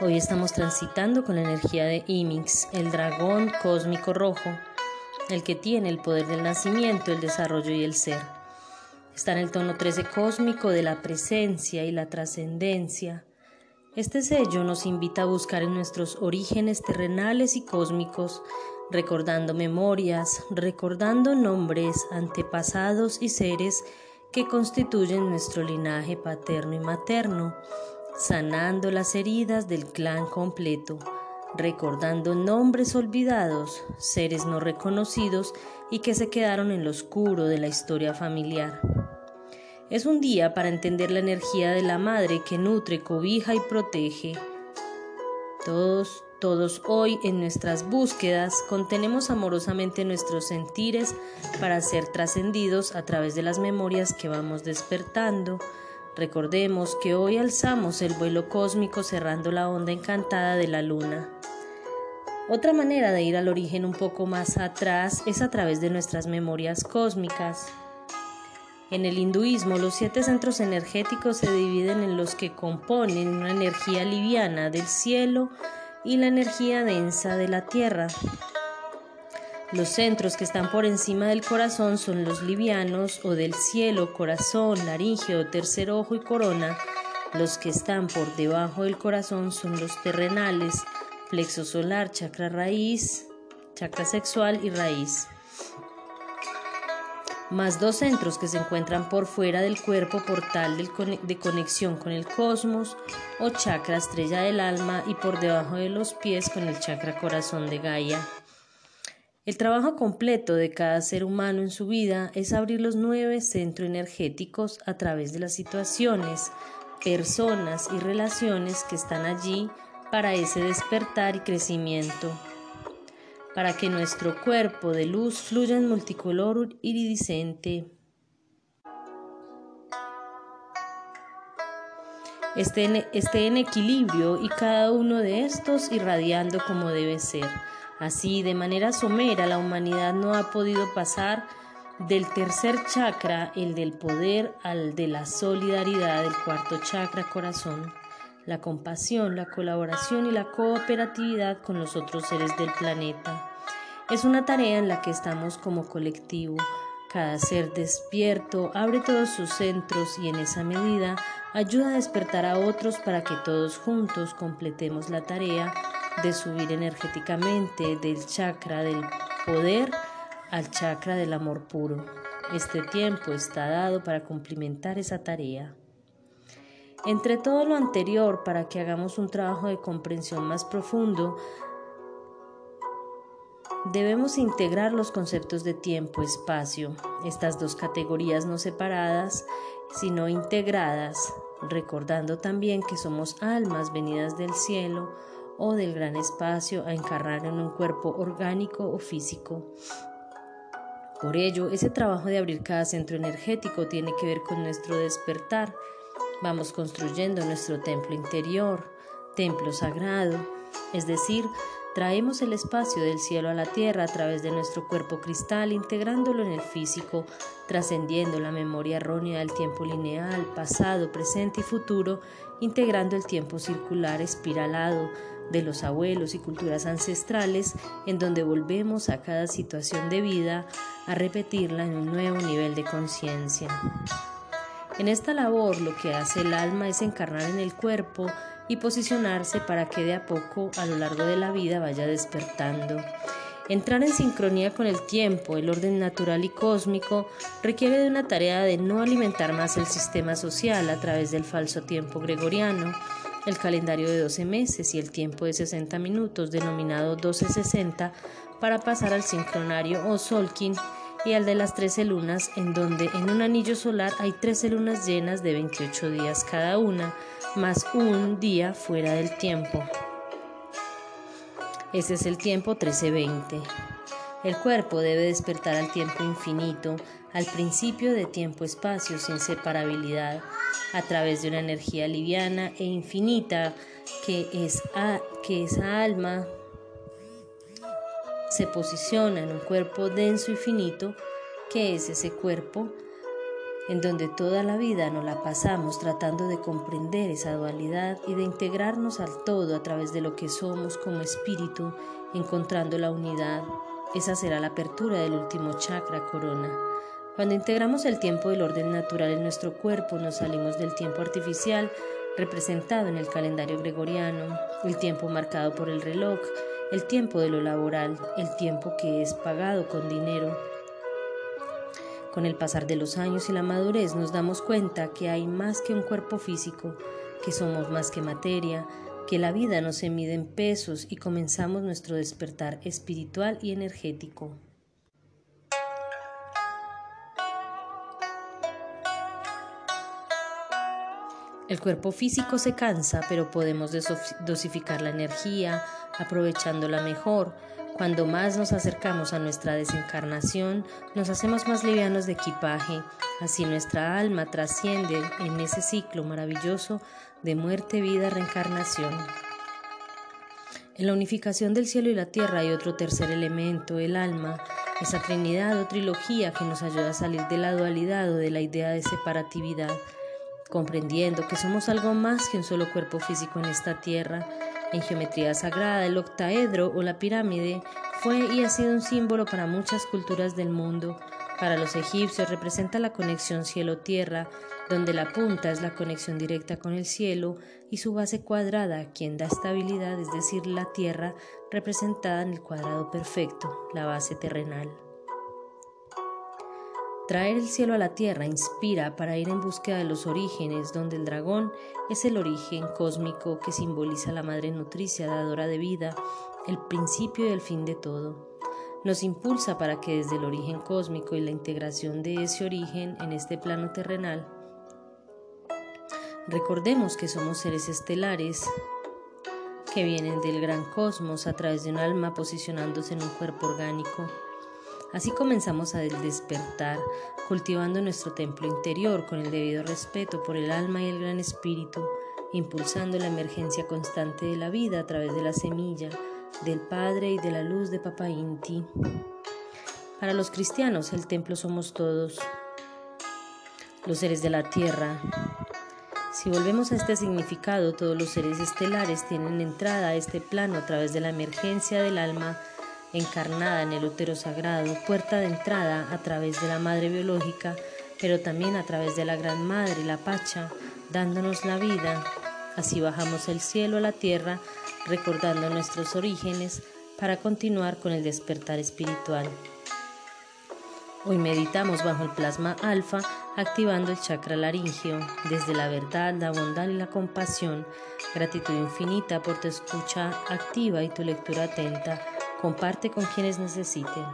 Hoy estamos transitando con la energía de Imix, el dragón cósmico rojo, el que tiene el poder del nacimiento, el desarrollo y el ser. Está en el tono 13 cósmico de la presencia y la trascendencia. Este sello nos invita a buscar en nuestros orígenes terrenales y cósmicos, recordando memorias, recordando nombres, antepasados y seres que constituyen nuestro linaje paterno y materno, sanando las heridas del clan completo, recordando nombres olvidados, seres no reconocidos y que se quedaron en lo oscuro de la historia familiar. Es un día para entender la energía de la madre que nutre, cobija y protege. Todos todos hoy en nuestras búsquedas contenemos amorosamente nuestros sentires para ser trascendidos a través de las memorias que vamos despertando. Recordemos que hoy alzamos el vuelo cósmico cerrando la onda encantada de la luna. Otra manera de ir al origen un poco más atrás es a través de nuestras memorias cósmicas. En el hinduismo, los siete centros energéticos se dividen en los que componen una energía liviana del cielo, y la energía densa de la Tierra. Los centros que están por encima del corazón son los livianos o del cielo, corazón, laringio, tercer ojo y corona. Los que están por debajo del corazón son los terrenales, plexo solar, chakra raíz, chakra sexual y raíz más dos centros que se encuentran por fuera del cuerpo, portal de conexión con el cosmos o chakra estrella del alma y por debajo de los pies con el chakra corazón de Gaia. El trabajo completo de cada ser humano en su vida es abrir los nueve centros energéticos a través de las situaciones, personas y relaciones que están allí para ese despertar y crecimiento para que nuestro cuerpo de luz fluya en multicolor iridiscente. Esté en, esté en equilibrio y cada uno de estos irradiando como debe ser. Así, de manera somera, la humanidad no ha podido pasar del tercer chakra, el del poder, al de la solidaridad del cuarto chakra, corazón la compasión, la colaboración y la cooperatividad con los otros seres del planeta. Es una tarea en la que estamos como colectivo. Cada ser despierto abre todos sus centros y en esa medida ayuda a despertar a otros para que todos juntos completemos la tarea de subir energéticamente del chakra del poder al chakra del amor puro. Este tiempo está dado para cumplimentar esa tarea. Entre todo lo anterior, para que hagamos un trabajo de comprensión más profundo, debemos integrar los conceptos de tiempo, espacio, estas dos categorías no separadas, sino integradas, recordando también que somos almas venidas del cielo o del gran espacio a encarnar en un cuerpo orgánico o físico. Por ello, ese trabajo de abrir cada centro energético tiene que ver con nuestro despertar, Vamos construyendo nuestro templo interior, templo sagrado, es decir, traemos el espacio del cielo a la tierra a través de nuestro cuerpo cristal, integrándolo en el físico, trascendiendo la memoria errónea del tiempo lineal, pasado, presente y futuro, integrando el tiempo circular espiralado de los abuelos y culturas ancestrales, en donde volvemos a cada situación de vida a repetirla en un nuevo nivel de conciencia. En esta labor lo que hace el alma es encarnar en el cuerpo y posicionarse para que de a poco a lo largo de la vida vaya despertando. Entrar en sincronía con el tiempo, el orden natural y cósmico, requiere de una tarea de no alimentar más el sistema social a través del falso tiempo gregoriano, el calendario de 12 meses y el tiempo de 60 minutos denominado 1260 para pasar al sincronario o solkin y al de las 13 lunas, en donde en un anillo solar hay 13 lunas llenas de 28 días cada una, más un día fuera del tiempo. Ese es el tiempo 1320. El cuerpo debe despertar al tiempo infinito, al principio de tiempo-espacio sin separabilidad, a través de una energía liviana e infinita que es a, que esa alma se posiciona en un cuerpo denso y finito, que es ese cuerpo en donde toda la vida nos la pasamos tratando de comprender esa dualidad y de integrarnos al todo a través de lo que somos como espíritu, encontrando la unidad. Esa será la apertura del último chakra corona. Cuando integramos el tiempo del orden natural en nuestro cuerpo, nos salimos del tiempo artificial representado en el calendario gregoriano, el tiempo marcado por el reloj, el tiempo de lo laboral, el tiempo que es pagado con dinero, con el pasar de los años y la madurez nos damos cuenta que hay más que un cuerpo físico, que somos más que materia, que la vida no se mide en pesos y comenzamos nuestro despertar espiritual y energético. El cuerpo físico se cansa, pero podemos dosificar la energía, aprovechándola mejor, cuando más nos acercamos a nuestra desencarnación, nos hacemos más livianos de equipaje, así nuestra alma trasciende en ese ciclo maravilloso de muerte, vida, reencarnación. En la unificación del cielo y la tierra hay otro tercer elemento, el alma, esa trinidad o trilogía que nos ayuda a salir de la dualidad o de la idea de separatividad, comprendiendo que somos algo más que un solo cuerpo físico en esta tierra en geometría sagrada, el octaedro o la pirámide fue y ha sido un símbolo para muchas culturas del mundo. Para los egipcios representa la conexión cielo-tierra, donde la punta es la conexión directa con el cielo y su base cuadrada, quien da estabilidad, es decir, la tierra, representada en el cuadrado perfecto, la base terrenal. Traer el cielo a la tierra inspira para ir en búsqueda de los orígenes, donde el dragón es el origen cósmico que simboliza la madre nutricia, dadora de vida, el principio y el fin de todo. Nos impulsa para que desde el origen cósmico y la integración de ese origen en este plano terrenal, recordemos que somos seres estelares que vienen del gran cosmos a través de un alma posicionándose en un cuerpo orgánico Así comenzamos a despertar, cultivando nuestro templo interior con el debido respeto por el alma y el gran espíritu, impulsando la emergencia constante de la vida a través de la semilla, del Padre y de la luz de Papa Inti. Para los cristianos el templo somos todos, los seres de la tierra. Si volvemos a este significado, todos los seres estelares tienen entrada a este plano a través de la emergencia del alma encarnada en el útero sagrado, puerta de entrada a través de la madre biológica, pero también a través de la Gran Madre, la Pacha, dándonos la vida. Así bajamos el cielo a la tierra, recordando nuestros orígenes para continuar con el despertar espiritual. Hoy meditamos bajo el plasma alfa, activando el chakra laringio, desde la verdad, la bondad y la compasión. Gratitud infinita por tu escucha activa y tu lectura atenta Comparte con quienes necesiten.